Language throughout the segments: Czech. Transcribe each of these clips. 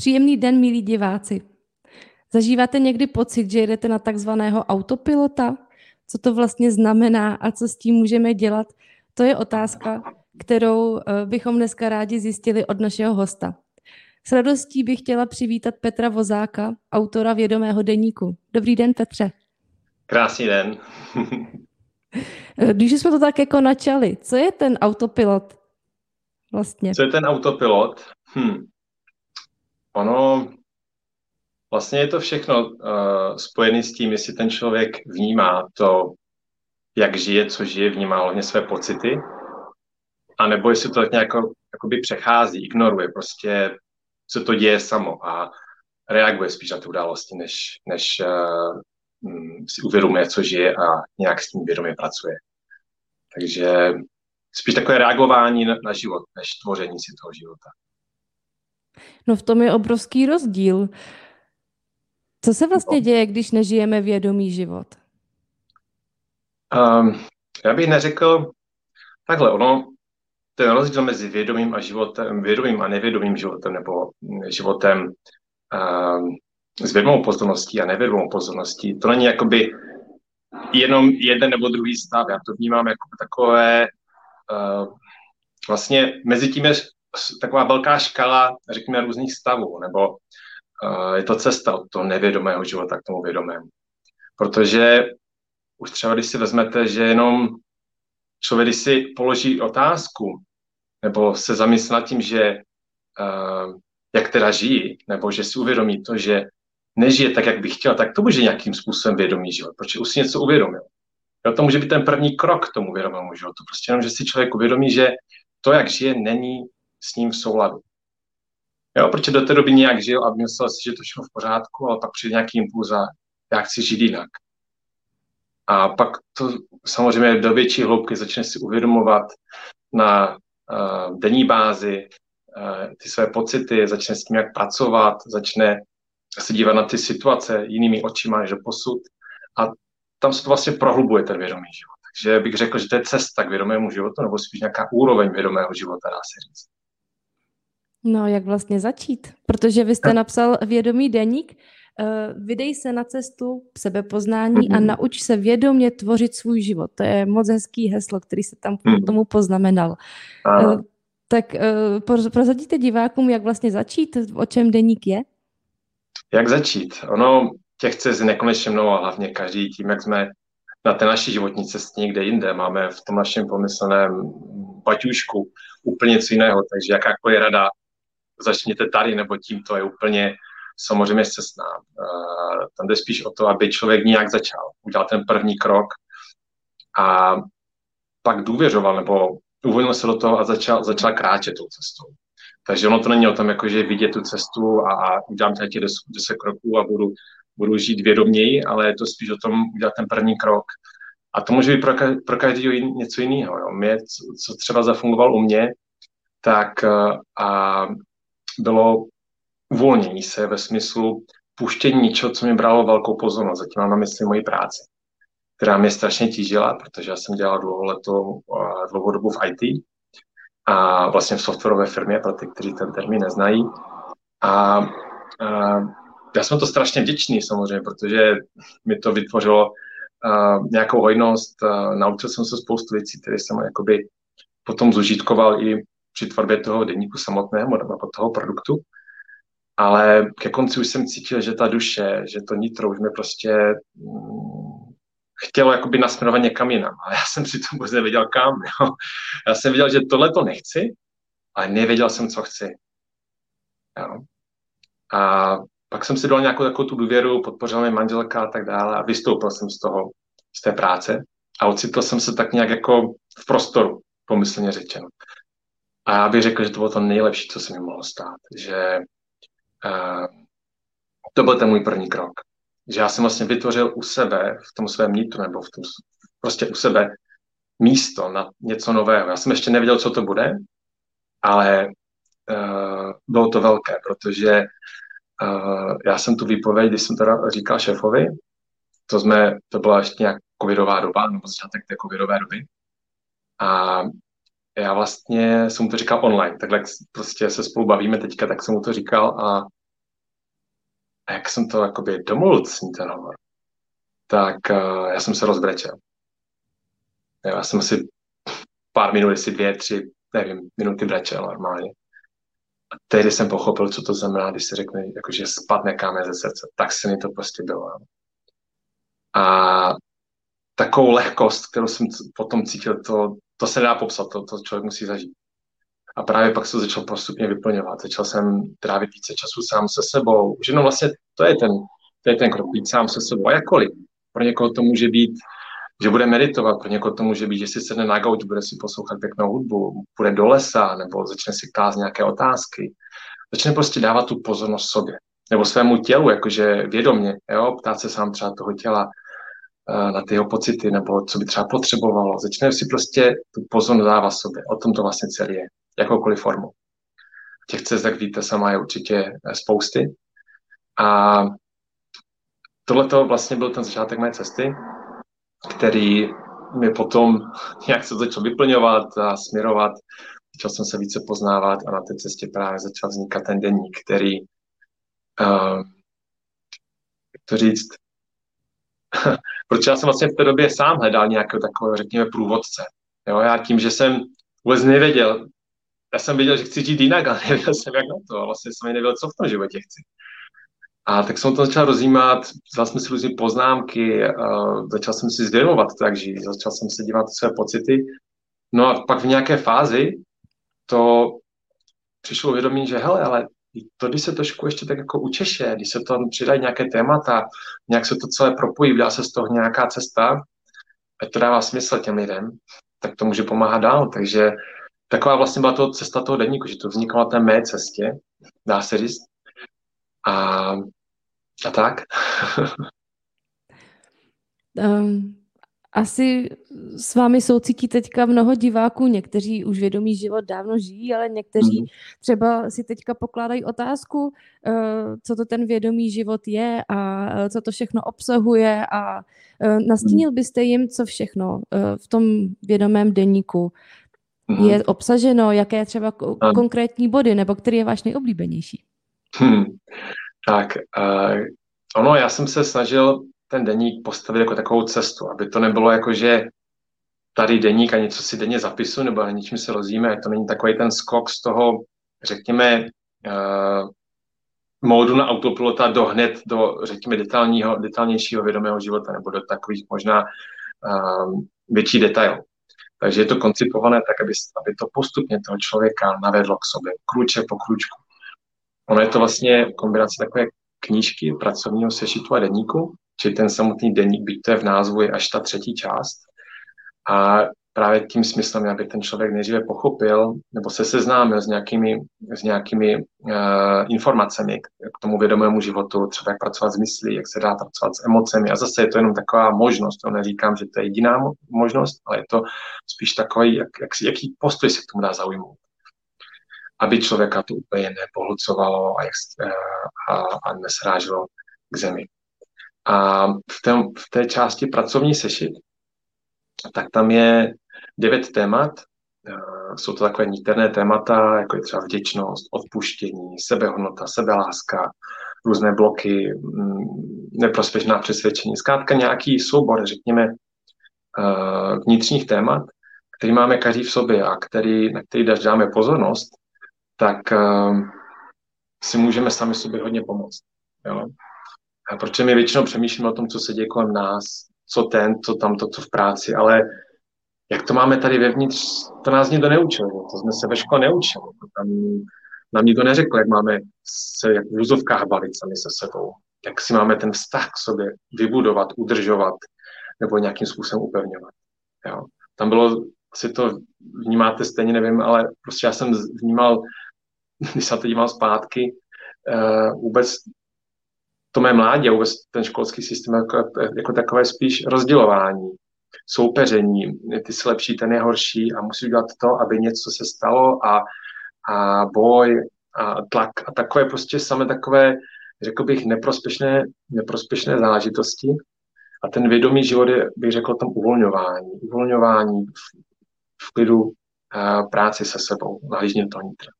Příjemný den, milí diváci. Zažíváte někdy pocit, že jedete na takzvaného autopilota? Co to vlastně znamená a co s tím můžeme dělat? To je otázka, kterou eh, bychom dneska rádi zjistili od našeho hosta. S radostí bych chtěla přivítat Petra Vozáka, autora Vědomého deníku. Dobrý den, Petře. Krásný den. Když jsme to tak jako načali, co je ten autopilot vlastně? Co je ten autopilot? Hm. Ono, vlastně je to všechno uh, spojené s tím, jestli ten člověk vnímá to, jak žije, co žije, vnímá hlavně své pocity, anebo jestli to tak nějak jakoby přechází, ignoruje, prostě se to děje samo a reaguje spíš na ty události, než, než uh, si uvědomuje, co žije a nějak s tím vědomě pracuje. Takže spíš takové reagování na, na život, než tvoření si toho života. No v tom je obrovský rozdíl. Co se vlastně no. děje, když nežijeme vědomý život? Um, já bych neřekl takhle, ono, ten rozdíl mezi vědomým a životem, vědomým a nevědomým životem, nebo životem um, s vědomou pozorností a nevědomou pozorností, to není jakoby jenom jeden nebo druhý stav. Já to vnímám jako takové, uh, vlastně mezi tím je taková velká škala, řekněme, různých stavů, nebo uh, je to cesta od toho nevědomého života k tomu vědomému. Protože už třeba, když si vezmete, že jenom člověk, když si položí otázku, nebo se zamyslí nad tím, že uh, jak teda žijí, nebo že si uvědomí to, že nežije tak, jak by chtěl, tak to může nějakým způsobem vědomý život, protože už si něco uvědomil. Jo, to může být ten první krok k tomu vědomému životu. Prostě jenom, že si člověk uvědomí, že to, jak žije, není s ním v souladu. Jo, protože do té doby nějak žil a myslel si, že to všechno v pořádku, ale pak přijde nějaký impuls a já chci žít jinak. A pak to samozřejmě do větší hloubky začne si uvědomovat na uh, denní bázi uh, ty své pocity, začne s tím jak pracovat, začne se dívat na ty situace jinými očima než posud a tam se to vlastně prohlubuje ten vědomý život. Takže bych řekl, že to je cesta k vědomému životu, nebo spíš nějaká úroveň vědomého života, dá se říct. No, jak vlastně začít? Protože vy jste napsal vědomý deník, uh, vydej se na cestu sebepoznání mm-hmm. a mhm. nauč se vědomě tvořit svůj život. To je moc hezký heslo, který se tam mm-hmm. tomu poznamenal. Uh, tak uh, prozadíte divákům, jak vlastně začít, o čem deník je? Jak začít? Ono těch cest nekonečně mnoho a hlavně každý tím, jak jsme na té naší životní cestě někde jinde. Máme v tom našem pomyslném baťušku úplně něco jiného, takže jakákoliv rada, začněte tady nebo tímto je úplně samozřejmě cestná. Tam jde spíš o to, aby člověk nějak začal, udělal ten první krok a pak důvěřoval nebo uvolnil se do toho a začal, začal kráčet tou cestou. Takže ono to není o tom, jako, že vidět tu cestu a, a udělám těch 10, 10 kroků a budu, budu žít vědoměji, ale je to spíš o tom udělat ten první krok. A to může být pro, pro každého něco jiného. Jo. Mě, co, co třeba zafungoval u mě, tak eh, a bylo uvolnění se ve smyslu puštění něčeho, co mi bralo velkou pozornost. Zatím mám na mysli moji práci, která mě strašně tížila, protože já jsem dělal dlouholetou, dlouhou dobu v IT a vlastně v softwarové firmě, pro ty, kteří ten termín neznají. A, a já jsem to strašně vděčný samozřejmě, protože mi to vytvořilo a, nějakou hojnost, a, naučil jsem se spoustu věcí, které jsem jakoby potom zužitkoval i při tvorbě toho denníku samotného nebo toho produktu. Ale ke konci už jsem cítil, že ta duše, že to nitro už mi prostě mm, chtělo jakoby nasměrovat někam jinam. Ale já jsem si to vůbec nevěděl kam. Jo. Já jsem věděl, že tohle to nechci, ale nevěděl jsem, co chci. Jo. A pak jsem si dal nějakou takovou tu důvěru, podpořila mě manželka a tak dále a vystoupil jsem z toho, z té práce a ocitl jsem se tak nějak jako v prostoru, pomyslně řečeno. A já bych řekl, že to bylo to nejlepší, co se mi mohlo stát. Že uh, to byl ten můj první krok že já jsem vlastně vytvořil u sebe, v tom svém nitru, nebo v tom, prostě u sebe místo na něco nového. Já jsem ještě nevěděl, co to bude, ale uh, bylo to velké, protože uh, já jsem tu výpověď, když jsem to říkal šéfovi, to, jsme, to byla ještě nějak covidová doba, nebo začátek té covidové doby. A já vlastně jsem mu to říkal online, takhle prostě se spolu bavíme teďka, tak jsem mu to říkal a A jak jsem to jakoby domluvil s ní ten hovor, tak uh, já jsem se rozbrečel. Já jsem asi pár minut, jestli dvě, tři, nevím, minuty brečel normálně. A tehdy jsem pochopil, co to znamená, když se řekne, jako, že spadne kámen ze srdce. Tak se mi to prostě bylo. A takovou lehkost, kterou jsem potom cítil, to, to se dá popsat, to, to člověk musí zažít. A právě pak se začal postupně vyplňovat. Začal jsem trávit více času sám se sebou. Už jenom vlastně to je ten, to je ten krok, být sám se sebou. A jakkoliv. Pro někoho to může být, že bude meditovat, pro někoho to může být, že si sedne na gauč, bude si poslouchat pěknou hudbu, půjde do lesa, nebo začne si klást nějaké otázky. Začne prostě dávat tu pozornost sobě. Nebo svému tělu, jakože vědomě, jo, ptát se sám třeba toho těla, na ty jeho pocity, nebo co by třeba potřebovalo. Začne si prostě tu pozornost dávat sobě. O tom to vlastně celé je jakoukoliv formou. Těch cest, jak víte, sama je určitě eh, spousty. A tohle to vlastně byl ten začátek mé cesty, který mi potom nějak se začal vyplňovat a směrovat. Začal jsem se více poznávat a na té cestě právě začal vznikat ten denník, který, uh, jak to říct, protože já jsem vlastně v té době sám hledal nějakého takového, řekněme, průvodce. Jo, já tím, že jsem vůbec nevěděl, já jsem věděl, že chci žít jinak, ale nevěděl jsem, jak na to. Vlastně jsem ani nevěděl, co v tom životě chci. A tak jsem to začal rozjímat, vzal jsem si různé poznámky, začal jsem si zvědomovat jak žít, začal jsem se dívat své pocity. No a pak v nějaké fázi to přišlo uvědomit, že hele, ale to, když se trošku ještě tak jako učeše, když se to přidají nějaké témata, nějak se to celé propojí, dá se z toho nějaká cesta, ať to dává smysl těm lidem, tak to může pomáhat dál. Takže taková vlastně byla to cesta toho denníku, že to vzniklo na té mé cestě, dá se říct. A, a tak. um, asi s vámi soucítí teďka mnoho diváků, někteří už vědomý život dávno žijí, ale někteří mm-hmm. třeba si teďka pokládají otázku, uh, co to ten vědomý život je a uh, co to všechno obsahuje a uh, nastínil byste jim, co všechno v tom vědomém deníku mm-hmm. je obsaženo, jaké třeba konkrétní body, nebo který je váš nejoblíbenější? Hmm. Tak, uh, ono, já jsem se snažil ten deník postavit jako takovou cestu, aby to nebylo jako, že tady deník a něco si denně zapisu nebo na něčím se rozíme, to není takový ten skok z toho, řekněme, uh, módu na autopilota do hned do, řekněme, detailního, detailnějšího vědomého života nebo do takových možná uh, větší detailů. Takže je to koncipované tak, aby, aby to postupně toho člověka navedlo k sobě, kruček po kručku. Ono je to vlastně kombinace takové knížky, pracovního sešitu a deníku, či ten samotný deník, byť to je v názvu, je až ta třetí část. A právě tím smyslem, aby ten člověk nejdříve pochopil nebo se seznámil s nějakými, s nějakými uh, informacemi k, k tomu vědomému životu, třeba jak pracovat s myslí, jak se dá pracovat s emocemi. A zase je to jenom taková možnost, to neříkám, že to je jediná možnost, ale je to spíš takový, jak, jak, jaký postoj se k tomu dá zaujmout. Aby člověka to úplně nepohlcovalo a, uh, a, a nesráželo k zemi. A v, té, v té části pracovní sešit, tak tam je devět témat. Jsou to takové níterné témata, jako je třeba vděčnost, odpuštění, sebehodnota, sebeláska, různé bloky, mm, neprospěšná přesvědčení. Zkrátka nějaký soubor, řekněme, vnitřních témat, který máme každý v sobě a který, na který dáme pozornost, tak si můžeme sami sobě hodně pomoct. Jo? Protože my většinou přemýšlíme o tom, co se děje kolem nás, co ten, co tamto, co v práci, ale jak to máme tady vevnitř, to nás nikdo neučil, to jsme se ve škole neučili. Tam nám nikdo neřekl, jak máme se jak v úzovkách bavit sami se sebou, jak si máme ten vztah k sobě vybudovat, udržovat nebo nějakým způsobem upevňovat. Jo. Tam bylo, asi to vnímáte stejně, nevím, ale prostě já jsem vnímal, když se to díval zpátky, uh, vůbec to mé mládí a vůbec ten školský systém jako, jako takové spíš rozdělování, soupeření, ty jsi lepší, ten je horší a musíš dělat to, aby něco se stalo a, a boj a tlak a takové prostě samé takové, řekl bych, neprospěšné, neprospěšné záležitosti. A ten vědomý život je, bych řekl, tom uvolňování. Uvolňování v, v klidu práci se sebou, nahlížně to nitra.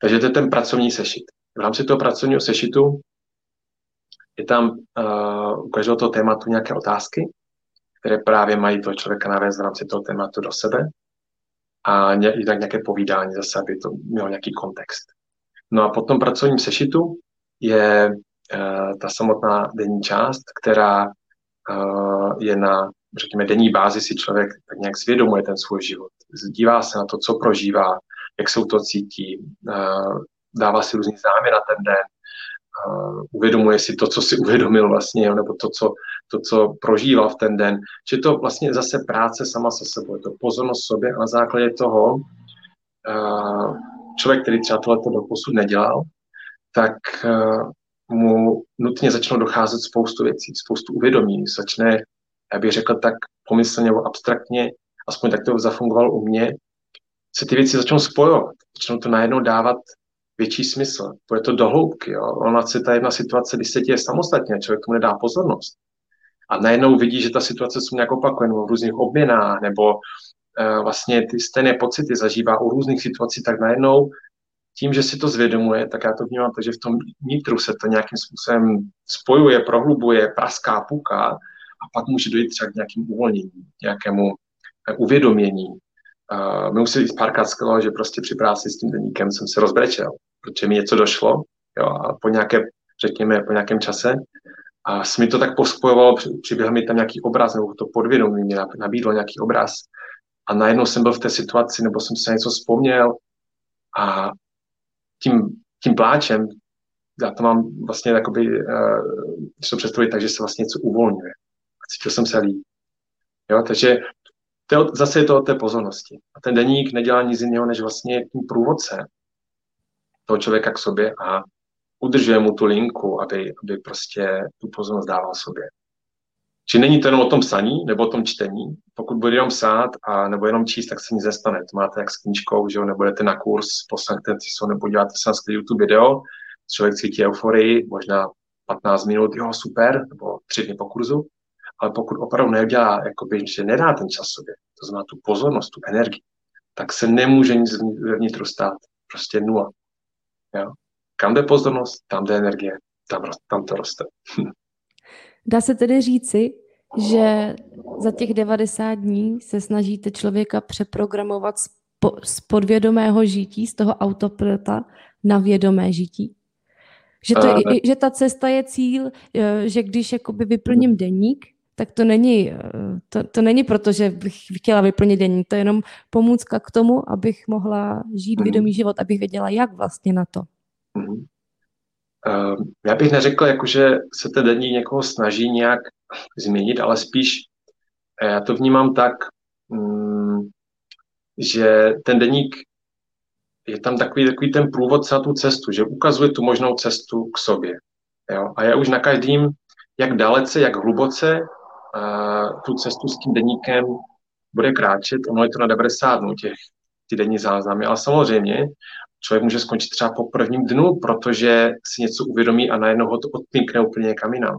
Takže to je ten pracovní sešit. V rámci toho pracovního sešitu Je tam uh, u každého toho tématu nějaké otázky, které právě mají toho člověka navést v rámci toho tématu do sebe a ně, jinak nějaké povídání zase, aby to mělo nějaký kontext. No a potom pracovním sešitu je uh, ta samotná denní část, která uh, je na, řekněme, denní bázi si člověk tak nějak zvědomuje ten svůj život. Dívá se na to, co prožívá, jak se to cítí, uh, dává si různý záměr na ten den, uvědomuje si to, co si uvědomil vlastně, nebo to, co, to, co prožíval v ten den. Že to vlastně zase práce sama se sebou, je to pozornost sobě a na základě toho člověk, který třeba tohleto do posud nedělal, tak mu nutně začnou docházet spoustu věcí, spoustu uvědomí. Začne, já bych řekl tak pomyslně nebo abstraktně, aspoň tak to zafungovalo u mě, se ty věci začnou spojovat. Začnou to najednou dávat větší smysl. To do hloubky. Jo. Ona se ta jedna situace, když se děje samostatně, člověk tomu nedá pozornost. A najednou vidí, že ta situace se nějak opakuje, nebo v různých obměnách, nebo uh, vlastně ty stejné pocity zažívá u různých situací, tak najednou tím, že si to zvědomuje, tak já to vnímám, takže v tom nitru se to nějakým způsobem spojuje, prohlubuje, praská, puká a pak může dojít třeba k nějakým uvolnění, nějakému eh, uvědomění. Uh, mi už se párkrát že prostě při práci s tím deníkem jsem se rozbrečel, protože mi něco došlo jo, a po nějaké, řekněme, po nějakém čase a mi to tak pospojovalo, přiběhl mi tam nějaký obraz, nebo to podvědomí mě nabídlo nějaký obraz a najednou jsem byl v té situaci, nebo jsem se něco vzpomněl a tím, tím pláčem, já to mám vlastně jakoby, uh, to představit tak, že se vlastně něco uvolňuje. A cítil jsem se líp. Jo, takže to zase je to o té pozornosti. A ten deník nedělá nic jiného, než vlastně tím průvodce toho člověka k sobě a udržuje mu tu linku, aby, aby prostě tu pozornost dával sobě. Či není to jenom o tom psaní nebo o tom čtení. Pokud bude jenom psát a nebo jenom číst, tak se nic nestane. To máte jak s knížkou, že jo, nebudete na kurz, poslechněte si se nebo děláte se YouTube video, člověk cítí euforii, možná 15 minut, jo, super, nebo tři dny po kurzu, ale pokud opravdu nedělá, jakoby, že nedá ten čas sobě, to znamená tu pozornost, tu energii, tak se nemůže nic vnitru stát. Prostě nula. Jo? Kam jde pozornost, tam jde energie, tam, tam to roste. Dá se tedy říci, že za těch 90 dní se snažíte člověka přeprogramovat z, po, z podvědomého žití, z toho autopilota na vědomé žití? Že, to, uh, že ta cesta je cíl, eh, že když jakoby vyplním deník, tak to není, eh, to, to není proto, že bych chtěla vyplnit deník, to je jenom pomůcka k tomu, abych mohla žít uh vědomý život, abych věděla, jak vlastně na to. Uh, já bych neřekl, jako, že se ten denní někoho snaží nějak změnit, ale spíš eh, já to vnímám tak, um, že ten deník je tam takový, takový ten průvodce na tu cestu, že ukazuje tu možnou cestu k sobě. Jo? A je už na každým, jak dalece, jak hluboce tu cestu s tím deníkem bude kráčet. Ono je to na 90 dnů, těch, ty denní záznamy, ale samozřejmě člověk může skončit třeba po prvním dnu, protože si něco uvědomí a najednou ho to odpínkne úplně někam jinam.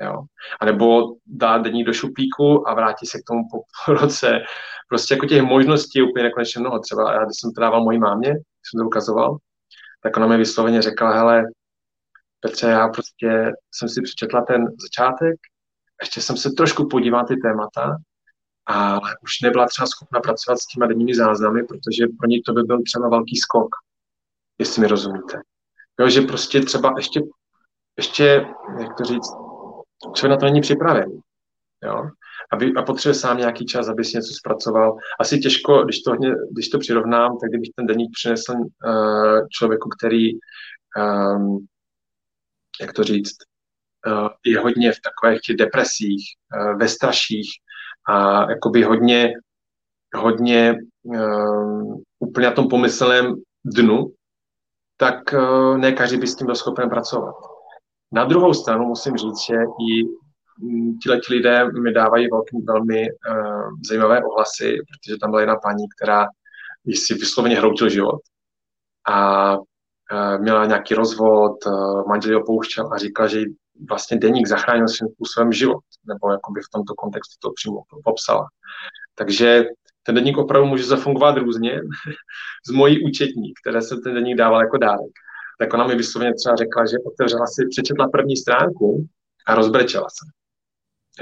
Jo. A nebo dá denní do šuplíku a vrátí se k tomu po roce. Prostě jako těch možností je úplně nekonečně mnoho. Třeba já, když jsem to dával mojí mámě, když jsem to ukazoval, tak ona mi vysloveně řekla, hele, Petře, já prostě jsem si přečetla ten začátek, ještě jsem se trošku podíval ty témata, ale už nebyla třeba schopna pracovat s těma denními záznamy, protože pro ní to by byl třeba velký skok jestli mi rozumíte. Jo, že prostě třeba ještě, ještě, jak to říct, člověk na to není připravený. Jo? A, vy, a potřebuje sám nějaký čas, aby si něco zpracoval. Asi těžko, když to, hodně, když to přirovnám, tak kdybych ten deník přinesl uh, člověku, který, um, jak to říct, je hodně v takových těch depresích, uh, ve straších a jakoby hodně, hodně uh, úplně na tom pomyslném dnu, tak eh, ne každý by s tím byl schopen pracovat. Na druhou stranu musím říct, že i mm, tihle lidé mi dávají velký, velmi uh, zajímavé ohlasy, protože tam byla jedna paní, která si vysloveně hroutil život a uh, měla nějaký rozvod, uh, manžel ji opouštěl a říkala, že vlastně deník zachránil svým způsobem život, nebo jakoby v tomto kontextu to přímo popsala. Takže ten deník opravdu může zafungovat různě. Z mojí účetní, které se ten deník dával jako dárek, tak ona mi vysloveně třeba řekla, že otevřela si, přečetla první stránku a rozbrečela se.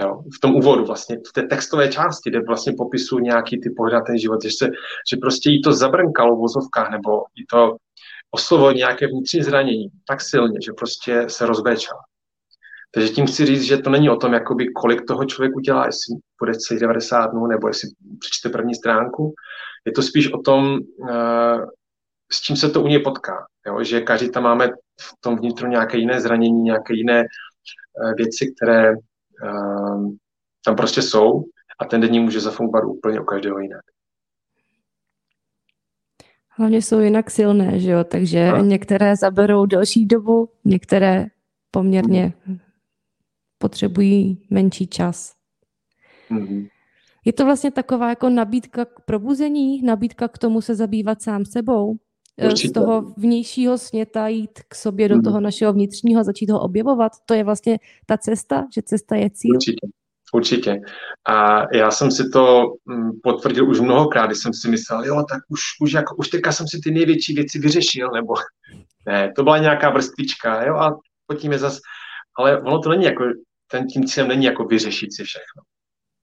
Jo, v tom úvodu vlastně, v té textové části, kde vlastně popisují nějaký ty pohled na ten život, že, se, že prostě jí to zabrnkalo v vozovkách, nebo jí to oslovilo nějaké vnitřní zranění tak silně, že prostě se rozbrečela. Takže tím chci říct, že to není o tom, jakoby, kolik toho člověk udělá, jestli bude celých 90 dnů, nebo jestli přečte první stránku. Je to spíš o tom, uh, s čím se to u něj potká. Jo? Že každý tam máme v tom vnitru nějaké jiné zranění, nějaké jiné uh, věci, které uh, tam prostě jsou a ten denní může zafungovat úplně u každého jinak. Hlavně jsou jinak silné, že jo? takže a. některé zaberou delší dobu, některé poměrně potřebují menší čas. Mm-hmm. Je to vlastně taková jako nabídka k probuzení, nabídka k tomu se zabývat sám sebou, eh, Určitě. z toho vnějšího světa jít k sobě do mm-hmm. toho našeho vnitřního, začít ho objevovat. To je vlastně ta cesta, že cesta je cíl. Určitě. Určitě. A já jsem si to mm, potvrdil už mnohokrát, když jsem si myslel, jo, tak už, už, jako, už teďka jsem si ty největší věci vyřešil, nebo ne, to byla nějaká vrstvička, jo, a potom je zas, ale ono to není jako, ten tím cílem není jako vyřešit si všechno.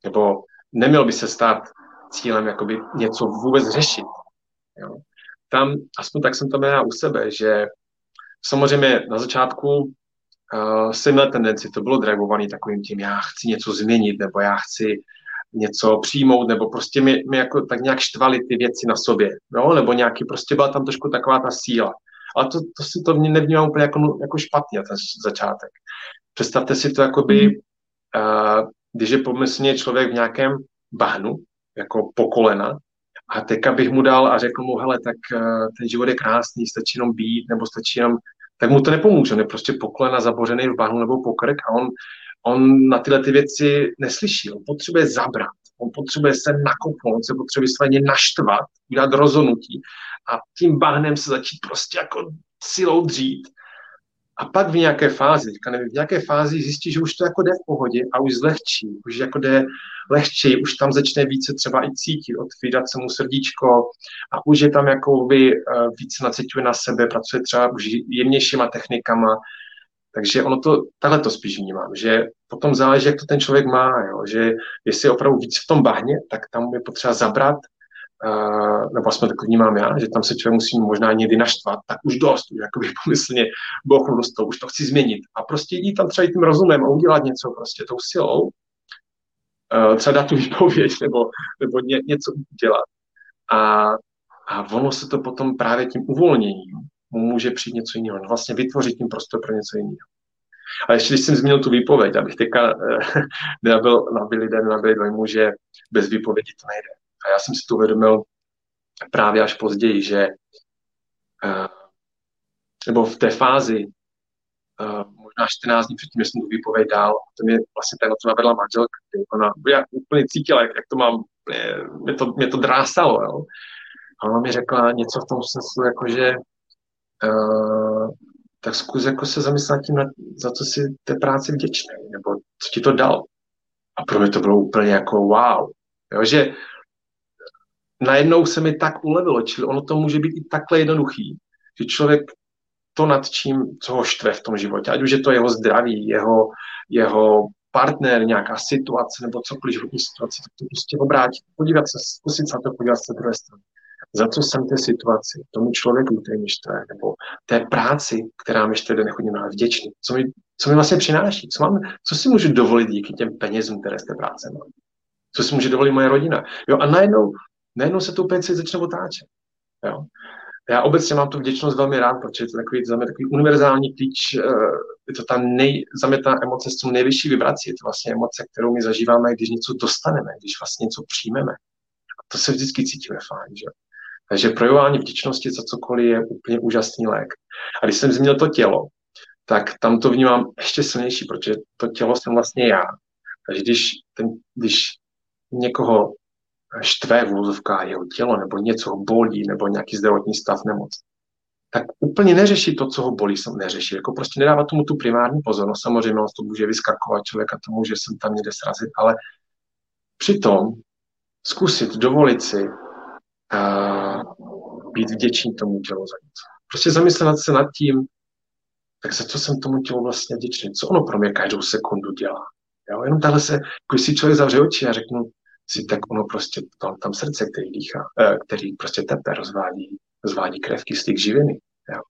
Nebo neměl by se stát cílem jakoby něco vůbec řešit. Jo. Tam, aspoň tak jsem to měl u sebe, že samozřejmě na začátku uh, jsem měl tendenci, to bylo drivovaný takovým tím, já chci něco změnit, nebo já chci něco přijmout, nebo prostě mi, mi jako tak nějak štvali ty věci na sobě, no, nebo nějaký, prostě byla tam trošku taková ta síla. Ale to, to si to nevnímám úplně jako, jako špatně, ten začátek. Představte si to jakoby, uh, když je pomyslně člověk v nějakém bahnu, jako po kolena, a teďka bych mu dal a řekl mu, hele, tak uh, ten život je krásný, stačí jenom být, nebo stačí jenom tak mu to nepomůže. On je prostě poklena zabořený v bahnu nebo pokrk a on, on na tyhle ty věci neslyší. On potřebuje zabrat, on potřebuje se nakopnout, on se potřebuje svéně naštvat, udělat rozhodnutí a tím bahnem se začít prostě jako silou dřít a pak v nějaké fázi, teďka nevím, v nějaké fázi zjistí, že už to jako jde v pohodě a už zlehčí, už jako jde lehčí, už tam začne více třeba i cítit, otvírat se mu srdíčko a už je tam jako by eh, více naciťuje na sebe, pracuje třeba už jemnějšíma technikama, takže ono to, takhle to spíš vnímám, že potom záleží, jak to ten člověk má, jo? že jestli je opravdu víc v tom bahně, tak tam je potřeba zabrat nebo aspoň tak vnímám já, že tam se člověk musí možná někdy naštvat, tak už dost, už jakoby pomyslně bochnu dost toho, už to chci změnit. A prostě jít tam třeba tím rozumem a udělat něco prostě tou silou, uh, třeba dát tu výpověď nebo, nebo ně, něco udělat. A, a ono se to potom právě tím uvolněním může přijít něco jiného, no vlastně vytvořit tím prostor pro něco jiného. A ještě když jsem zmínil tu výpověď, abych teďka eh, nebyl, aby lidé nebyli dojmu, že bez výpovědi to nejde. A já jsem si to uvědomil právě až později, že uh, nebo v té fázi uh, možná 14 dní předtím, že jsem tu výpověď dal, to mě vlastně ten to navedla manželka, ona já úplně cítila, jak, jak to mám, mě, to, mě to drásalo, jo. A ona mi řekla něco v tom smyslu, jako že uh, tak zkus jako se zamyslet tím, za co si té práci vděčný, nebo co ti to dal. A pro mě to bylo úplně jako wow. Jo, že najednou se mi tak ulevilo, čili ono to může být i takhle jednoduchý, že člověk to nad čím, co ho štve v tom životě, ať už je to jeho zdraví, jeho, jeho partner, nějaká situace nebo cokoliv životní situace, tak to prostě obrátit, podívat se, zkusit se na to podívat se druhé strany. Za co jsem té situaci, tomu člověku, který mi štve, nebo té práci, která mi štve, nechodím na vděčný. Co mi, co mi vlastně přináší? Co, mám, co si můžu dovolit díky těm penězům, které z té práce mám? Co si může dovolit moje rodina? Jo, a najednou najednou se to úplně začne otáčet. Jo. Já obecně mám tu vděčnost velmi rád, protože je to takový, za mě takový univerzální klíč, eh, je to ta nej, za ta emoce s tou nejvyšší vibrací, je to vlastně emoce, kterou my zažíváme, když něco dostaneme, když vlastně něco přijmeme. A to se vždycky cítíme fajn, že? Takže projevování vděčnosti za cokoliv je úplně úžasný lék. A když jsem zmínil to tělo, tak tam to vnímám ještě silnější, protože to tělo jsem vlastně já. Takže když, ten, když někoho štve v úzovkách jeho tělo, nebo něco ho bolí, nebo nějaký zdravotní stav, nemoc, tak úplně neřeší to, co ho bolí, jsem neřeší. Jako prostě nedává tomu tu primární pozornost. Samozřejmě on to může vyskakovat člověka tomu, že jsem tam někde srazit, ale přitom zkusit dovolit si uh, být vděčný tomu tělu za něco. Prostě zamyslet se nad tím, tak za co jsem tomu tělu vlastně vděčný? Co ono pro mě každou sekundu dělá? Jo? Jenom tahle se, když si člověk zavře oči a řeknu si, tak ono prostě, tam, tam srdce, který dýchá, eh, který prostě tepe, rozvádí, rozvádí krev, kyslík, živiny. Jo?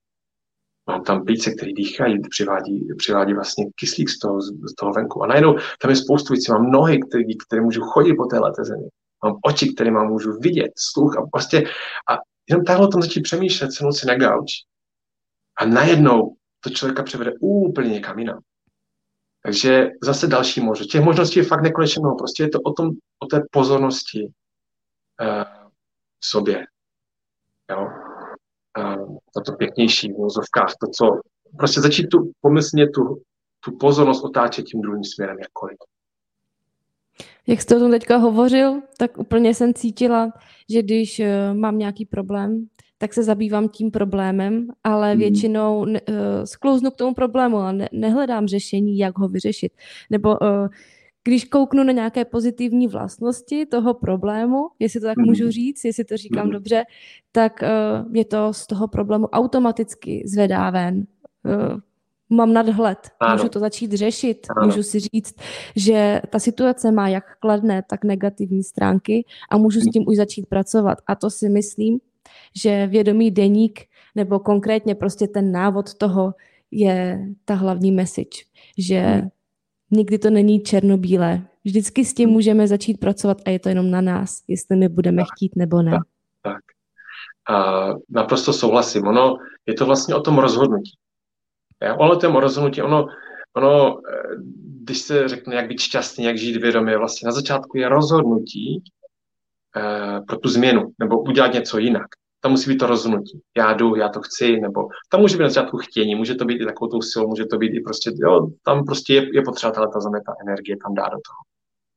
Mám tam plíce, který dýchají, přivádí, přivádí vlastně kyslík z toho, z toho venku. A najednou tam je spoustu věcí. Mám nohy, které, které můžu chodit po téhle zemi. Mám oči, které mám můžu vidět, sluch a prostě a jenom takhle o tom začít přemýšlet, sednout si na gauč. A najednou to člověka převede úplně někam jinam. Takže zase další možnost. Těch možností je fakt nekonečně mnoho. Prostě je to o, tom, o té pozornosti uh, sobě. Jo? Uh, to pěknější v úzovkách, to, co prostě začít tu pomyslně tu, tu pozornost otáčet tím druhým směrem jakkoliv. Jak jste o tom teďka hovořil, tak úplně jsem cítila, že když uh, mám nějaký problém, tak se zabývám tím problémem, ale hmm. většinou uh, sklouznu k tomu problému a ne, nehledám řešení, jak ho vyřešit. Nebo uh, když kouknu na nějaké pozitivní vlastnosti toho problému, jestli to tak hmm. můžu říct, jestli to říkám hmm. dobře, tak uh, mě to z toho problému automaticky zvedá ven. Uh, mám nadhled, ano. můžu to začít řešit, ano. můžu si říct, že ta situace má jak kladné, tak negativní stránky a můžu s tím už začít pracovat. A to si myslím, že vědomý deník nebo konkrétně prostě ten návod toho je ta hlavní message, že hmm. nikdy to není černobílé. Vždycky s tím hmm. můžeme začít pracovat a je to jenom na nás, jestli my budeme tak, chtít nebo ne. Tak, tak. A naprosto souhlasím. Ono je to vlastně o tom rozhodnutí. Ono to je rozhodnutí, ono, ono, eh, když se řekne, jak být šťastný, jak žít vědomě, vlastně na začátku je rozhodnutí eh, pro tu změnu, nebo udělat něco jinak tam musí být to rozhodnutí. Já jdu, já to chci, nebo tam může být na začátku chtění, může to být i takovou tou silou, může to být i prostě, jo, tam prostě je, je potřeba tahle ta země, ta energie tam dá do toho.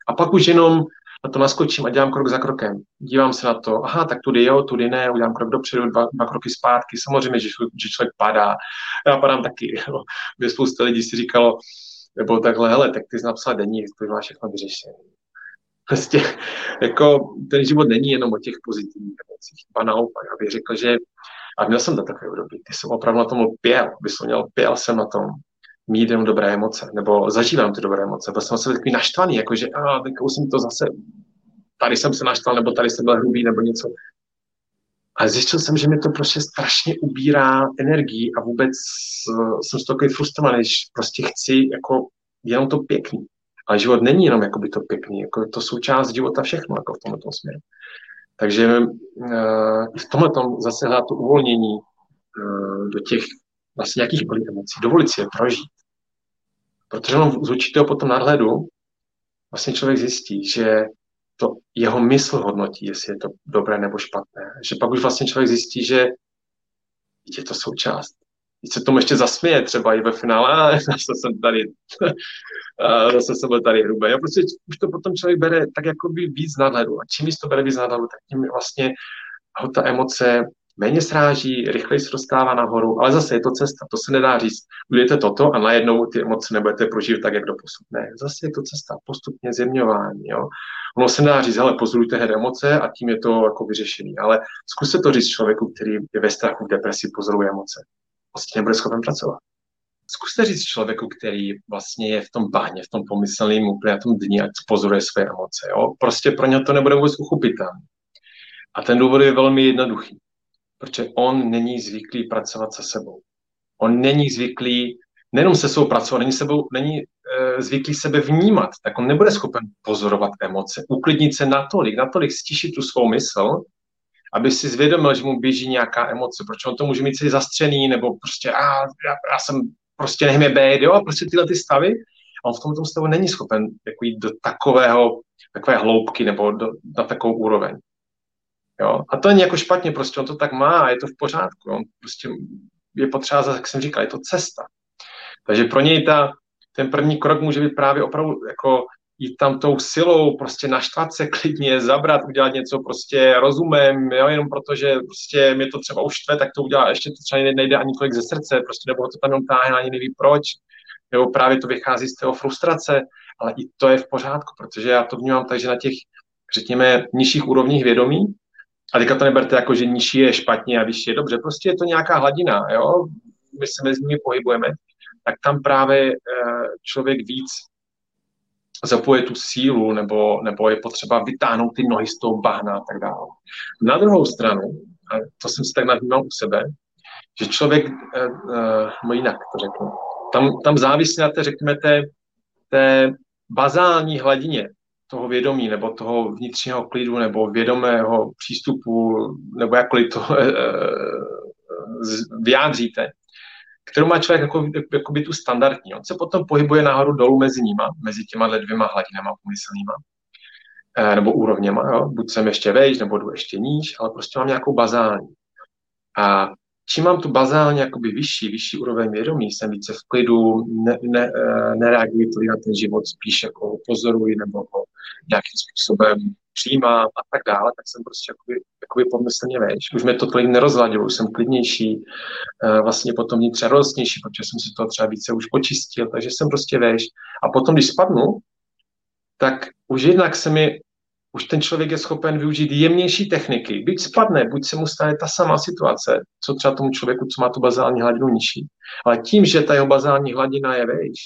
A pak už jenom na to naskočím a dělám krok za krokem. Dívám se na to, aha, tak tudy jo, tudy ne, udělám krok dopředu, dva, dva kroky zpátky. Samozřejmě, že, že člověk padá. Já padám taky. Jo. By spousta lidí si říkalo, nebo takhle, hele, tak ty jsi napsal denní, to máš všechno vyřešené. Prostě jako ten život není jenom o těch pozitivních emocích. Ba naopak, abych řekl, že a měl jsem to takové období, ty jsem opravdu na tom pěl, měl, pěl jsem na tom, mít jenom dobré emoce, nebo zažívám ty dobré emoce, byl jsem se takový naštvaný, jakože a teď jsem to zase, tady jsem se naštval, nebo tady jsem byl hrubý, nebo něco. A zjistil jsem, že mi to prostě strašně ubírá energii a vůbec uh, jsem z toho takový frustrovaný, že prostě chci jako jenom to pěkný. Ale život není jenom jakoby to pěkný, jako je to součást života všechno jako v tomto směru. Takže uh, v tomhle tom zase hledat to uvolnění uh, do těch vlastně nějakých emocí, dovolit si je prožít. Protože on z určitého potom nadhledu vlastně člověk zjistí, že to jeho mysl hodnotí, jestli je to dobré nebo špatné. Že pak už vlastně člověk zjistí, že je to součást se tomu ještě zasměje třeba i ve finále, a zase jsem tady, zase jsem byl tady hrubý. A prostě už to potom člověk bere tak jako by víc nadhledu. A čím to bere víc nadhledu, tak tím vlastně ho ta emoce méně sráží, rychleji se dostává nahoru, ale zase je to cesta, to se nedá říct. Budete toto a najednou ty emoce nebudete prožívat tak, jak do posud. Ne, zase je to cesta, postupně zjemňování. Jo. Ono se nedá říct, ale pozorujte hned emoce a tím je to jako vyřešený. Ale zkuste to říct člověku, který je ve strachu, v depresi, pozoruje emoce prostě nebude schopen pracovat. Zkuste říct člověku, který vlastně je v tom bahně, v tom pomyslném úplně na tom dní a pozoruje své emoce. Jo? Prostě pro ně to nebude vůbec uchopitelné. A ten důvod je velmi jednoduchý, protože on není zvyklý pracovat se sebou. On není zvyklý nejenom se sebou pracovat, není, sebou, není e, zvyklý sebe vnímat, tak on nebude schopen pozorovat emoce, uklidnit se natolik, natolik stišit tu svou mysl, aby si zvědomil, že mu běží nějaká emoce, proč on to může mít celý zastřený, nebo prostě a, já, já jsem prostě nechme být, jo, prostě tyhle ty stavy. A on v tomto stavu není schopen jako jít do takového, takové hloubky nebo do, na takovou úroveň. Jo? A to není jako špatně, prostě on to tak má a je to v pořádku. On prostě je potřeba, jak jsem říkal, je to cesta. Takže pro něj ta, ten první krok může být právě opravdu jako jít tam tou silou, prostě naštvat se klidně, zabrat, udělat něco prostě rozumem, jo, jenom protože prostě mě to třeba uštve, tak to udělá, ještě to třeba nejde ani tolik ze srdce, prostě nebo to tam jenom táhne, ani neví proč, nebo právě to vychází z toho frustrace, ale i to je v pořádku, protože já to vnímám tak, že na těch, řekněme, nižších úrovních vědomí, a teďka to neberte jako, že nižší je špatně a vyšší je dobře, prostě je to nějaká hladina, jo, my se mezi nimi pohybujeme, tak tam právě člověk víc zapoje tu sílu, nebo, nebo je potřeba vytáhnout ty nohy z toho bahna a tak dále. Na druhou stranu, a to jsem si tak nadvnímal u sebe, že člověk, no jinak to řeknu, tam, tam závisí na té, řekněme, té, té bazální hladině toho vědomí nebo toho vnitřního klidu nebo vědomého přístupu nebo jakkoliv to e, vyjádříte, kterou má člověk jako, jako by tu standardní. On se potom pohybuje nahoru dolů mezi nima, mezi těma dvěma hladinama pomyslnýma, e, nebo úrovněma. Jo? Buď jsem ještě vejš, nebo jdu ještě níž, ale prostě mám nějakou bazální. A čím mám tu bazálně jakoby vyšší, vyšší úroveň vědomí, jsem více v klidu, ne, ne, eh, nereaguji tolik na ten život, spíš jako pozoruji nebo ho nějakým způsobem přijímám a tak dále, tak jsem prostě jakoby, jakoby pomyslně veš. Už mě to tolik nerozladilo, už jsem klidnější, eh, vlastně potom vnitř radostnější, protože jsem si to třeba více už počistil, takže jsem prostě veš. A potom, když spadnu, tak už jednak se mi už ten člověk je schopen využít jemnější techniky. Byť spadne, buď se mu stane ta samá situace, co třeba tomu člověku, co má tu bazální hladinu nižší. Ale tím, že ta jeho bazální hladina je vejš,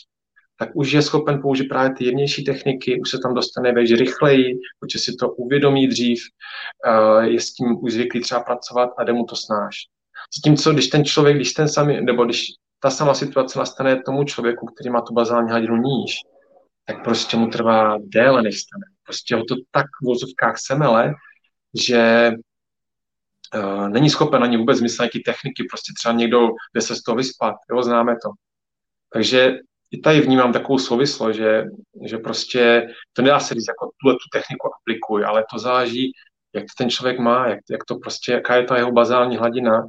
tak už je schopen použít právě ty jemnější techniky, už se tam dostane vejš rychleji, protože si to uvědomí dřív, je s tím už zvyklý třeba pracovat a jde mu to snáš. co když ten člověk, když ten samý, nebo když ta sama situace nastane tomu člověku, který má tu bazální hladinu níž, tak prostě mu trvá déle, než stane. Prostě ho to tak v vozovkách semele, že uh, není schopen ani vůbec myslet nějaké techniky, prostě třeba někdo jde se z toho vyspat, jo, známe to. Takže i tady vnímám takovou souvislost, že, že prostě to nedá se říct, jako tuhle tu techniku aplikuj, ale to záleží, jak to ten člověk má, jak, jak to prostě, jaká je ta jeho bazální hladina,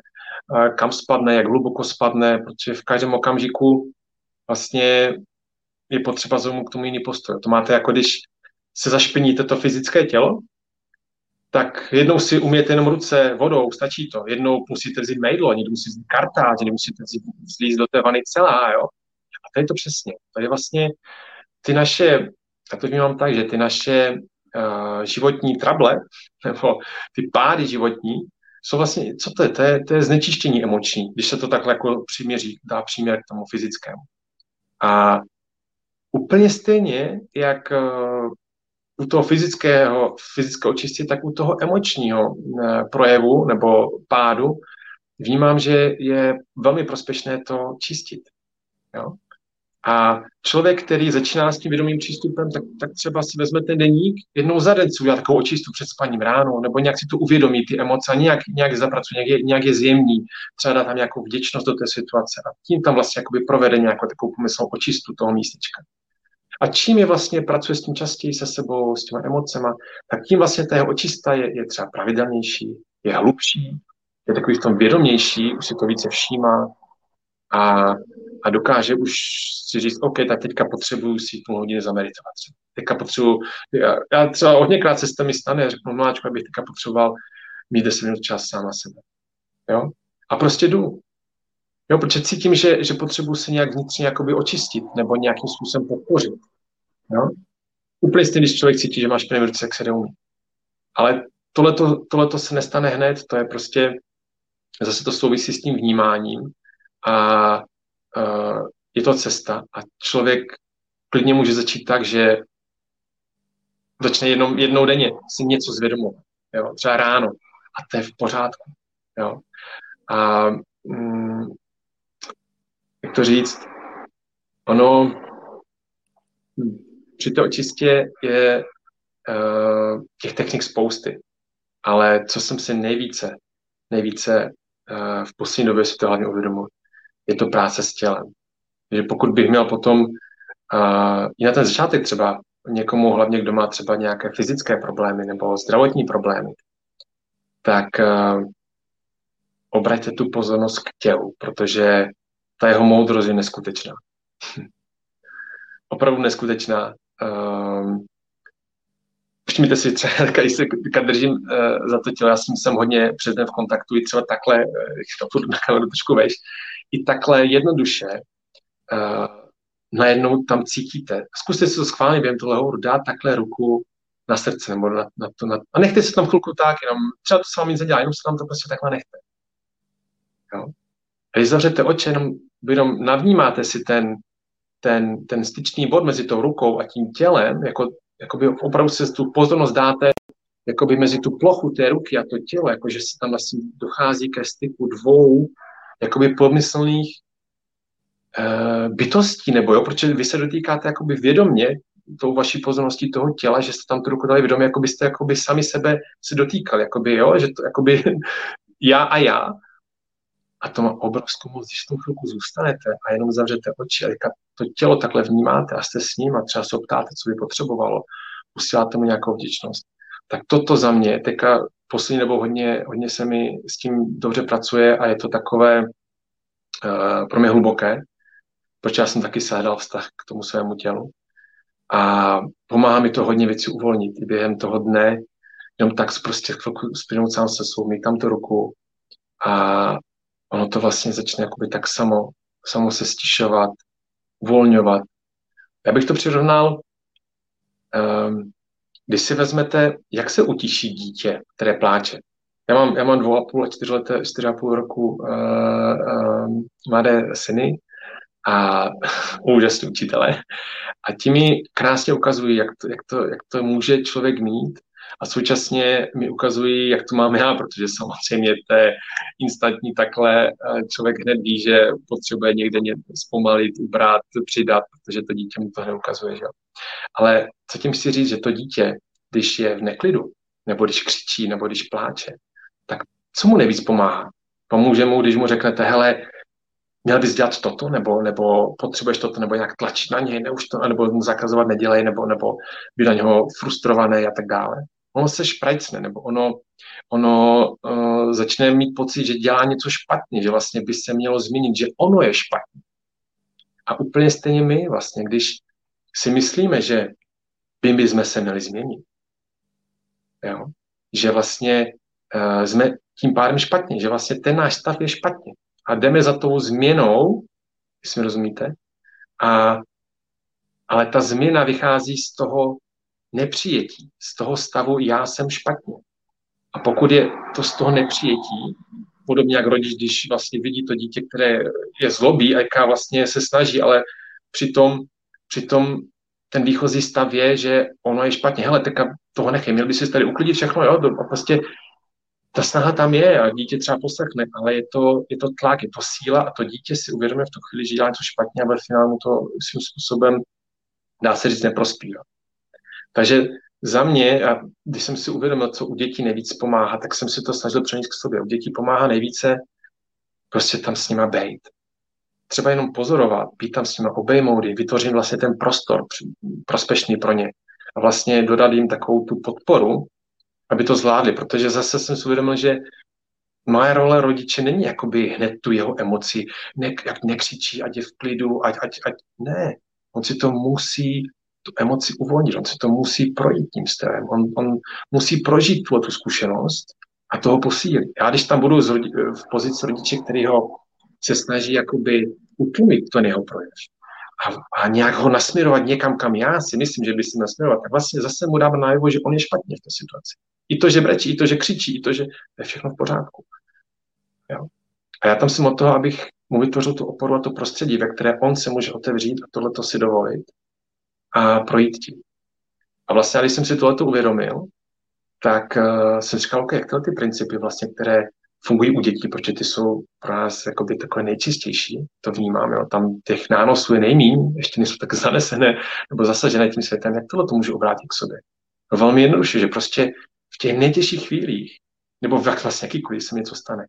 kam spadne, jak hluboko spadne, protože v každém okamžiku vlastně je potřeba zaujmout k tomu jiný postoj. To máte jako když se zašpiníte to fyzické tělo, tak jednou si umějete jenom ruce vodou, stačí to. Jednou musíte vzít mejdlo, někdy musíte vzít kartáč, někdy musíte vzít, vzít do té vany celá, jo. A to je to přesně. Je vlastně ty naše, já to vnímám tak, že ty naše uh, životní trable, nebo ty pády životní, jsou vlastně, co to je? To je, to je znečištění emoční, když se to takhle jako přiměří, dá příměr k tomu fyzickému. A úplně stejně, jak uh, u toho fyzického, fyzického čistí, tak u toho emočního eh, projevu nebo pádu vnímám, že je velmi prospěšné to čistit. Jo? A člověk, který začíná s tím vědomým přístupem, tak, tak třeba si vezme ten deník, jednou za den si udělá takovou očistu před spaním ráno, nebo nějak si to uvědomí, ty emoce, nějak, nějak zapracuje, nějak je, nějak je zjemní, třeba dá tam nějakou vděčnost do té situace a tím tam vlastně jakoby provede nějakou takovou pomyslnou očistu toho místečka. A čím je vlastně pracuje s tím častěji se sebou, s těma emocema, tak tím vlastně ta jeho očista je, je třeba pravidelnější, je hlubší, je takový v tom vědomější, už si to více všímá a, a dokáže už si říct, OK, tak teďka potřebuju si půl hodiny zameditovat. Teďka potřebuju, já, já třeba hodněkrát se s mi stane, řeknu, mláčku, abych teďka potřeboval mít 10 minut čas sám na sebe. Jo? A prostě jdu. Jo, protože cítím, že, že potřebuji se nějak vnitřně jakoby očistit nebo nějakým způsobem podpořit. Jo? Úplně stejně, když člověk cítí, že máš špinavé ruce, jak se neumí. Ale tohleto, tohleto se nestane hned, to je prostě, zase to souvisí s tím vnímáním a je to cesta a člověk klidně může začít tak, že začne jednou, jednou denně si něco zvědomovat, jo? třeba ráno a to je v pořádku. Jo? A mm, jak to říct, ono hm, při té očistě je uh, těch technik spousty, ale co jsem si nejvíce, nejvíce uh, v poslední době si to hlavně uvědomil, je to práce s tělem. že pokud bych měl potom uh, i na ten začátek třeba někomu, hlavně kdo má třeba nějaké fyzické problémy nebo zdravotní problémy, tak uh, obraťte tu pozornost k tělu, protože ta jeho moudrost je neskutečná. Opravdu neskutečná. Um, Všimněte si třeba, když se držím uh, za to tělo, já jsem, jsem hodně před v kontaktu, i třeba takhle, uh, to na kameru trošku veš, i takhle jednoduše uh, najednou tam cítíte. Zkuste si to schválně během toho hovoru dát takhle ruku na srdce nebo na, na to. Na, a nechte si tam chvilku tak, jenom třeba to s vámi zadělá, jenom se tam to prostě takhle nechte. Jo? A když zavřete oči, jenom jenom navnímáte si ten, ten, ten styčný bod mezi tou rukou a tím tělem, jako, jakoby opravdu se tu pozornost dáte jakoby mezi tu plochu té ruky a to tělo, jakože se tam vlastně dochází ke styku dvou jakoby pomyslných uh, bytostí, nebo jo, protože vy se dotýkáte jakoby vědomně tou vaší pozorností toho těla, že jste tam tu ruku dali vědomě, jako byste jakoby sami sebe se dotýkali, jakoby, jo, že to jakoby já a já. A to má obrovskou moc, když v tom chvilku zůstanete a jenom zavřete oči a to tělo takhle vnímáte a jste s ním a třeba se ptáte, co by potřebovalo, posíláte mu nějakou vděčnost. Tak toto za mě, teďka poslední nebo hodně, hodně se mi s tím dobře pracuje a je to takové uh, pro mě hluboké, protože já jsem taky sehledal vztah k tomu svému tělu. A pomáhá mi to hodně věcí uvolnit i během toho dne, jenom tak prostě chvilku spěnout sám se svou, mít tam tu ruku a ono to vlastně začne jakoby tak samo, samo se stišovat, uvolňovat. Já bych to přirovnal, um, když si vezmete, jak se utiší dítě, které pláče. Já mám, já mám dvou a půl a čtyři, leté, čtyři a půl roku uh, uh, mladé syny a úžasní učitele. A ti mi krásně ukazují, jak to, jak, to, jak to může člověk mít a současně mi ukazují, jak to mám já, protože samozřejmě to je instantní takhle, eh, člověk hned ví, že potřebuje někde zpomalit, ubrat, přidat, protože to dítě mu to neukazuje. Že? Ale co tím chci říct, že to dítě, když je v neklidu, nebo když křičí, nebo když pláče, tak co mu nejvíc pomáhá? Pomůže mu, když mu řeknete, hele, měl bys dělat toto, nebo, nebo potřebuješ toto, nebo nějak tlačit na něj, ne už to, nebo mu zakazovat nedělej, nebo, nebo být na něho frustrovaný a tak dále. Ono se šprajcne, nebo ono, ono uh, začne mít pocit, že dělá něco špatně, že vlastně by se mělo změnit, že ono je špatně. A úplně stejně my vlastně, když si myslíme, že by my jsme se měli změnit, jo? že vlastně uh, jsme tím pádem špatně, že vlastně ten náš stav je špatně a jdeme za tou změnou, jestli mi rozumíte, a, ale ta změna vychází z toho nepřijetí, z toho stavu já jsem špatně. A pokud je to z toho nepřijetí, podobně jak rodič, když vlastně vidí to dítě, které je zlobí a jaká vlastně se snaží, ale přitom, přitom ten výchozí stav je, že ono je špatně. Hele, tak toho nechej, měl by si tady uklidit všechno, jo, a prostě ta snaha tam je a dítě třeba poslechne, ale je to, je to tlak, je to síla a to dítě si uvědomuje v tu chvíli, že dělá něco špatně a ve finále mu to svým způsobem, dá se říct, neprospívá. Takže za mě, a když jsem si uvědomil, co u dětí nejvíc pomáhá, tak jsem si to snažil přenést k sobě. U dětí pomáhá nejvíce prostě tam s nima bejt. Třeba jenom pozorovat, být tam s nima, obejmout je, vytvořím vlastně ten prostor prospešný pro ně. A vlastně dodat jim takovou tu podporu, aby to zvládli, protože zase jsem si uvědomil, že moje role rodiče není jakoby hned tu jeho emoci, ne, jak nekřičí, ať je v klidu, ať, ať, ať, ne. On si to musí, tu emoci uvolnit, on si to musí projít tím stavem, on, on musí prožít tu, tu zkušenost a toho posílit. Já když tam budu v pozici rodiče, který ho se snaží jakoby utlumit ten jeho projev, a, a nějak ho nasměrovat někam, kam já si myslím, že by si nasměrovat, tak vlastně zase mu dám najevo, že on je špatně v té situaci. I to, že brečí, i to, že křičí, i to, že je všechno v pořádku. Jo? A já tam jsem od toho, abych mu vytvořil tu oporu a to prostředí, ve které on se může otevřít a tohleto si dovolit a projít tím. A vlastně, když jsem si tohleto uvědomil, tak uh, jsem říkal, okay, jak tyhle ty principy, vlastně, které fungují u dětí, protože ty jsou pro nás jakoby takové nejčistější, to vnímám, jo. tam těch nánosů je nejmín, ještě nejsou tak zanesené nebo zasažené tím světem, jak tohle to můžu obrátit k sobě. No velmi jednoduše, že prostě v těch nejtěžších chvílích, nebo v jak vlastně jakýkoliv se něco stane,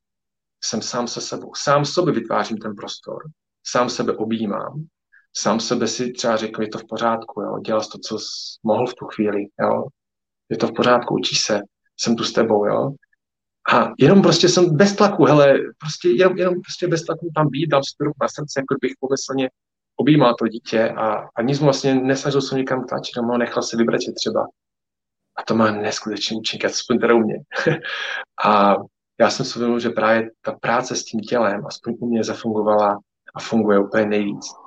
jsem sám se sebou. Sám sobě vytvářím ten prostor, sám sebe objímám, sám sebe si třeba řekl, je to v pořádku, jo, dělal to, co jsi mohl v tu chvíli, jo, je to v pořádku, učí se, jsem tu s tebou, jo. A jenom prostě jsem bez tlaku, hele, prostě jenom, jenom prostě bez tlaku tam být, dám si na srdce, jako bych pomyslně objímal to dítě a, a nic mu vlastně nesažil jsem nikam tlačit, jenom ho nechal se vybrečet třeba. A to má neskutečný účinek, aspoň teda u mě. a já jsem si uvědomil, že právě ta práce s tím tělem, aspoň u mě zafungovala a funguje úplně nejvíc.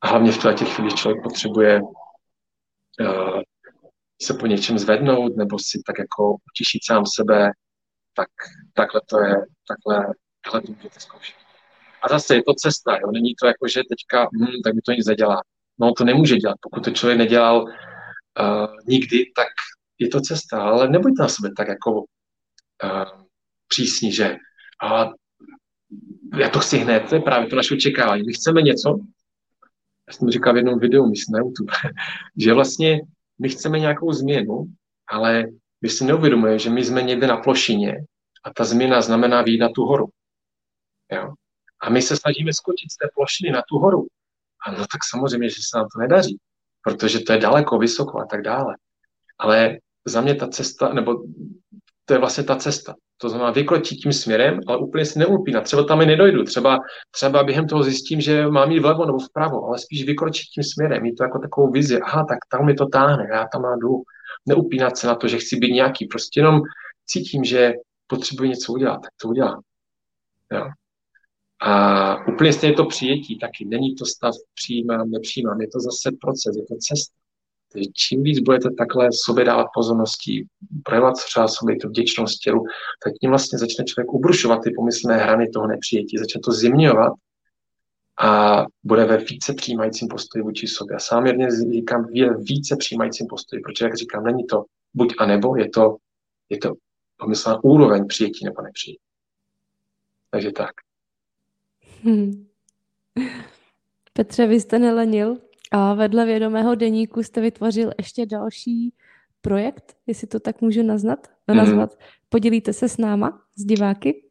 A hlavně v těch chvíli člověk potřebuje uh, se po něčem zvednout nebo si tak jako utěšit sám sebe, tak takhle to je, takhle, takhle to můžete zkoušet. A zase je to cesta, jo? není to jako, že teďka, hm, tak mi to nic nedělá. No to nemůže dělat, pokud to člověk nedělal uh, nikdy, tak je to cesta, ale nebuďte na sebe tak jako uh, přísní, že a já to chci hned, to je právě to naše očekávání. My chceme něco, já jsem říkal v jednom videu, myslím na YouTube, že vlastně my chceme nějakou změnu, ale my si neuvědomujeme, že my jsme někde na plošině a ta změna znamená výjít na tu horu. Jo? A my se snažíme skočit z té plošiny na tu horu. A no tak samozřejmě, že se nám to nedaří, protože to je daleko, vysoko a tak dále. Ale za mě ta cesta, nebo to je vlastně ta cesta. To znamená vykročit tím směrem, ale úplně si neupínat. Třeba tam i nedojdu. Třeba, třeba během toho zjistím, že mám jít vlevo nebo vpravo, ale spíš vykročit tím směrem. Mít to jako takovou vizi. Aha, tak tam mi to táhne, já tam jdu. Neupínat se na to, že chci být nějaký. Prostě jenom cítím, že potřebuji něco udělat, tak to udělám. Jo. A úplně stejně to přijetí taky. Není to stav přijímám, nepřijímám. Je to zase proces, je to cesta. Takže čím víc budete takhle sobě dávat pozornosti, projevovat třeba sobě tu vděčnost tělu, tak tím vlastně začne člověk ubrušovat ty pomyslné hrany toho nepřijetí, začne to zjemňovat a bude ve více přijímajícím postoji vůči sobě. Já sám jedně říkám, je více přijímajícím postoji, protože, jak říkám, není to buď a nebo, je to, je to pomyslná úroveň přijetí nebo nepřijetí. Takže tak. Hmm. Petře, vy jste nelenil a vedle vědomého deníku jste vytvořil ještě další projekt, jestli to tak můžu naznat, mm. nazvat. Podělíte se s náma, s diváky?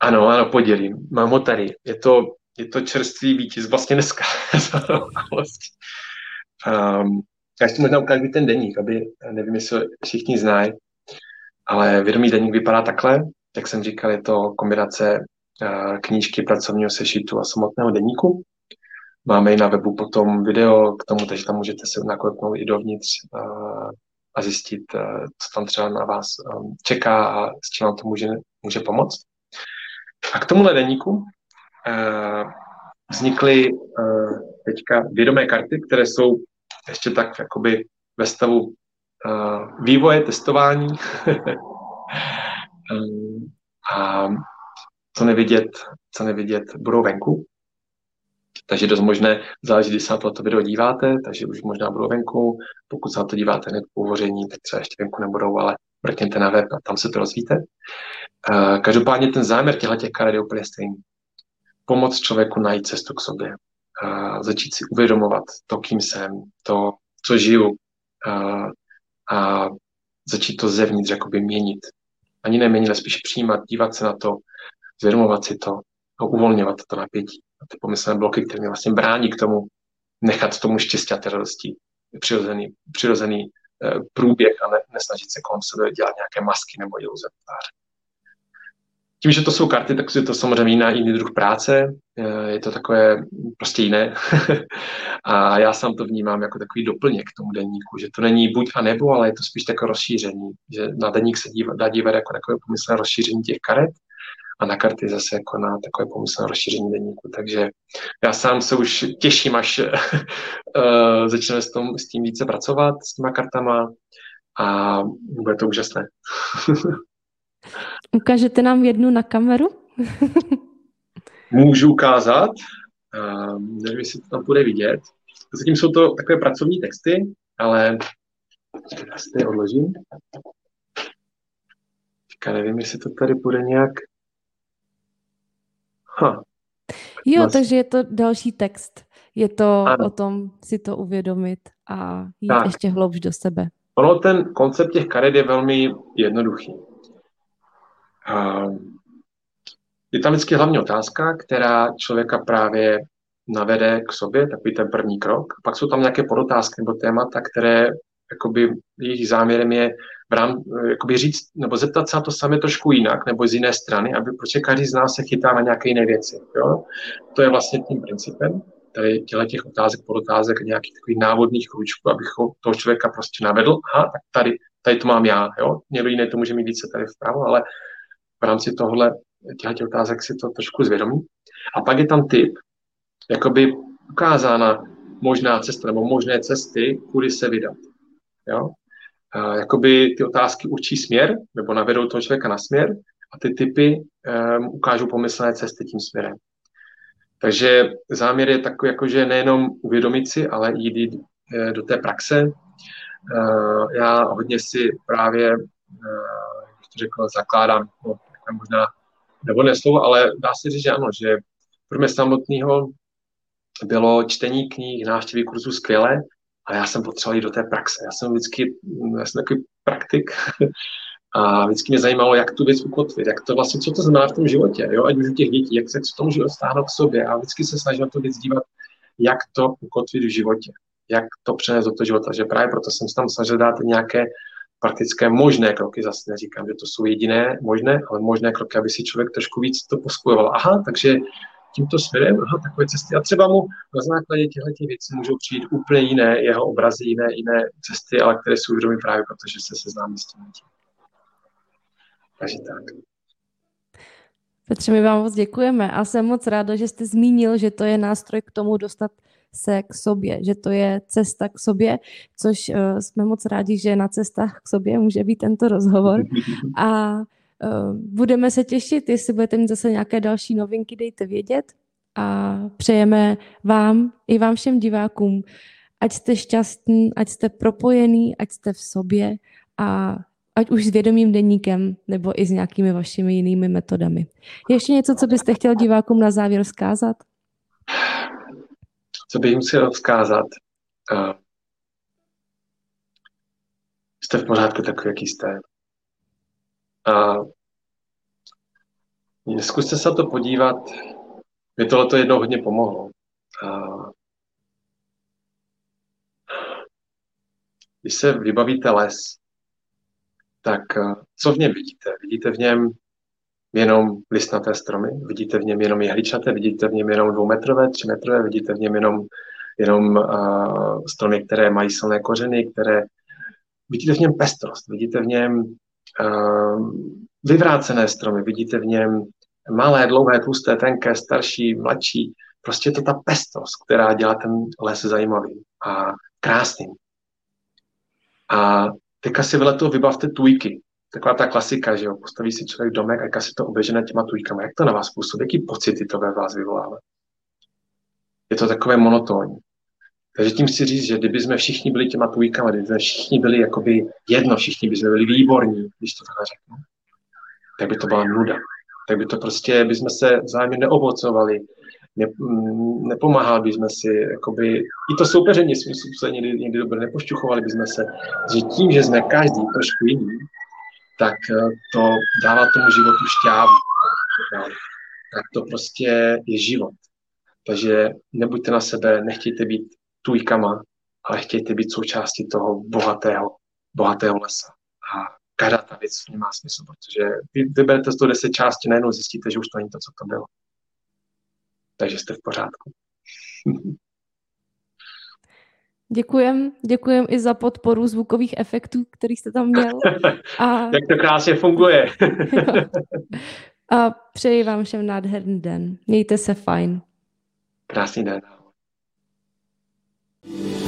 Ano, ano, podělím. Mám ho tady. Je to, je to čerstvý vítěz, vlastně dneska. um, já ještě možná ukážu ten deník, aby, nevím, jestli všichni znají, ale vědomý deník vypadá takhle. Jak jsem říkal, je to kombinace uh, knížky, pracovního sešitu a samotného deníku. Máme i na webu potom video k tomu, takže tam můžete se nakouknout i dovnitř uh, a zjistit, uh, co tam třeba na vás um, čeká a s čím vám to může, může pomoct. A k tomu deníku uh, vznikly teďka vědomé karty, které jsou ještě tak jakoby ve stavu vývoje, testování. um, a co nevidět, co nevidět, budou venku. Takže dost možné, záleží, když se na to video díváte, takže už možná budou venku. Pokud se na to díváte hned po uvoření, tak třeba ještě venku nebudou, ale mrkněte na web a tam se to rozvíte. Každopádně ten záměr těchto těch karet je úplně stejný. Pomoc člověku najít cestu k sobě. Začít si uvědomovat to, kým jsem, to, co žiju a začít to zevnitř jakoby měnit. Ani neměnit, ale spíš přijímat, dívat se na to, zvědomovat si to, a uvolňovat to napětí ty pomyslné bloky, které mě vlastně brání k tomu nechat tomu štěstí a radosti přirozený, přirozený eh, průběh a ne, nesnažit se kolem sebe dělat nějaké masky nebo iluze Tím, že to jsou karty, tak je to samozřejmě jiná, jiný druh práce, eh, je to takové prostě jiné. a já sám to vnímám jako takový doplněk k tomu denníku, že to není buď a nebo, ale je to spíš takové rozšíření, že na denník se dívat, dá dívat jako takové pomyslné rozšíření těch karet a na karty zase jako na takové pomyslné rozšíření deníku. Takže já sám se už těším, až uh, začneme s, tom, s tím více pracovat, s těma kartama a bude to úžasné. Ukážete nám jednu na kameru? Můžu ukázat, uh, nevím, jestli to tam bude vidět. Zatím jsou to takové pracovní texty, ale já si tady odložím. Teďka nevím, jestli to tady bude nějak Ha. Jo, vlastně. takže je to další text. Je to ano. o tom si to uvědomit a jít tak. ještě hloubš do sebe. Ono, ten koncept těch karet je velmi jednoduchý. Je tam vždycky hlavní otázka, která člověka právě navede k sobě, takový ten první krok. Pak jsou tam nějaké podotázky nebo témata, které jakoby jejich záměrem je v rám, jakoby říct, nebo zeptat se na to samé trošku jinak, nebo z jiné strany, aby protože každý z nás se chytá na nějaké jiné věci. Jo? To je vlastně tím principem tady těle těch otázek, podotázek, nějakých takových návodných kručků, abych toho člověka prostě navedl. Aha, tak tady, tady to mám já. Jo? Někdo jiný to může mít více tady vpravo, ale v rámci tohle těch otázek si to trošku zvědomí. A pak je tam typ, jakoby ukázána možná cesta nebo možné cesty, kudy se vydat. Jo? A jakoby ty otázky určí směr, nebo navedou toho člověka na směr, a ty typy um, ukážou pomyslné cesty tím směrem. Takže záměr je takový, jako, že nejenom uvědomit si, ale jít eh, do té praxe. Eh, já hodně si právě, jak to řekl, zakládám, no, možná nebo slovo, ale dá se říct, že ano, že pro mě samotného bylo čtení knih, návštěvy kurzů skvělé, ale já jsem potřeboval jít do té praxe. Já jsem vždycky, já jsem takový praktik. A vždycky mě zajímalo, jak tu věc ukotvit, jak to vlastně, co to znamená v tom životě, jo, ať už u těch dětí, jak se k tomu život stáhnout k sobě. A vždycky se snažím na to věc dívat, jak to ukotvit v životě, jak to přenést do toho života, že právě proto jsem se tam snažil dát nějaké praktické možné kroky, zase neříkám, že to jsou jediné možné, ale možné kroky, aby si člověk trošku víc to pospojoval. Aha, takže tímto směrem, aha, takové cesty. A třeba mu na základě těchto věcí můžou přijít úplně jiné jeho obrazy, jiné, jiné cesty, ale které jsou vědomí právě protože se seznámí s tím. Takže tak. Petře, my vám moc děkujeme a jsem moc ráda, že jste zmínil, že to je nástroj k tomu dostat se k sobě, že to je cesta k sobě, což uh, jsme moc rádi, že na cestách k sobě může být tento rozhovor. A budeme se těšit, jestli budete mít zase nějaké další novinky, dejte vědět. A přejeme vám i vám všem divákům, ať jste šťastní, ať jste propojení, ať jste v sobě a ať už s vědomým denníkem nebo i s nějakými vašimi jinými metodami. Ještě něco, co byste chtěl divákům na závěr vzkázat? Co bych jim chtěl vzkázat? Uh, jste v pořádku takový, jaký jste. Uh, zkuste se to podívat. Mě tohle to jednou hodně pomohlo. Uh, když se vybavíte les, tak eh, co v něm vidíte? Vidíte v něm jenom listnaté stromy, vidíte v něm jenom jehličnaté, vidíte v něm jenom dvoumetrové, třimetrové, vidíte v něm jenom, jenom uh, stromy, které mají silné kořeny, které vidíte v něm pestrost, vidíte v něm vyvrácené stromy, vidíte v něm malé, dlouhé, tlusté, tenké, starší, mladší. Prostě to ta pestrost, která dělá ten les zajímavý a krásným. A teďka si vedle vybavte tujky. Taková ta klasika, že jo, postaví si člověk domek a si to oběžené těma tujkama. Jak to na vás působí? Jaký pocity to ve vás vyvolává? Je to takové monotónní. Takže tím chci říct, že kdyby jsme všichni byli těma tujkama, kdyby jsme všichni byli jakoby jedno, všichni by jsme byli výborní, když to takhle řeknu, tak by to byla nuda. Tak by to prostě, by jsme se vzájemně neovocovali, ne, mm, nepomáhali bychom si, jakoby, i to soupeření svým způsobem někdy, někdy dobře nepošťuchovali bychom se, že tím, že jsme každý trošku jiný, tak eh, to dává tomu životu šťávu. Tak to prostě je život. Takže nebuďte na sebe, nechtějte být tujkama, ale chtějte být součástí toho bohatého, bohatého lesa. A každá ta věc nemá smysl, protože vy vyberete z toho deset částí, najednou zjistíte, že už to není to, co to bylo takže jste v pořádku. Děkujem, děkujem i za podporu zvukových efektů, který jste tam měl. A... Jak to krásně funguje. A přeji vám všem nádherný den. Mějte se fajn. Krásný den. Yeah.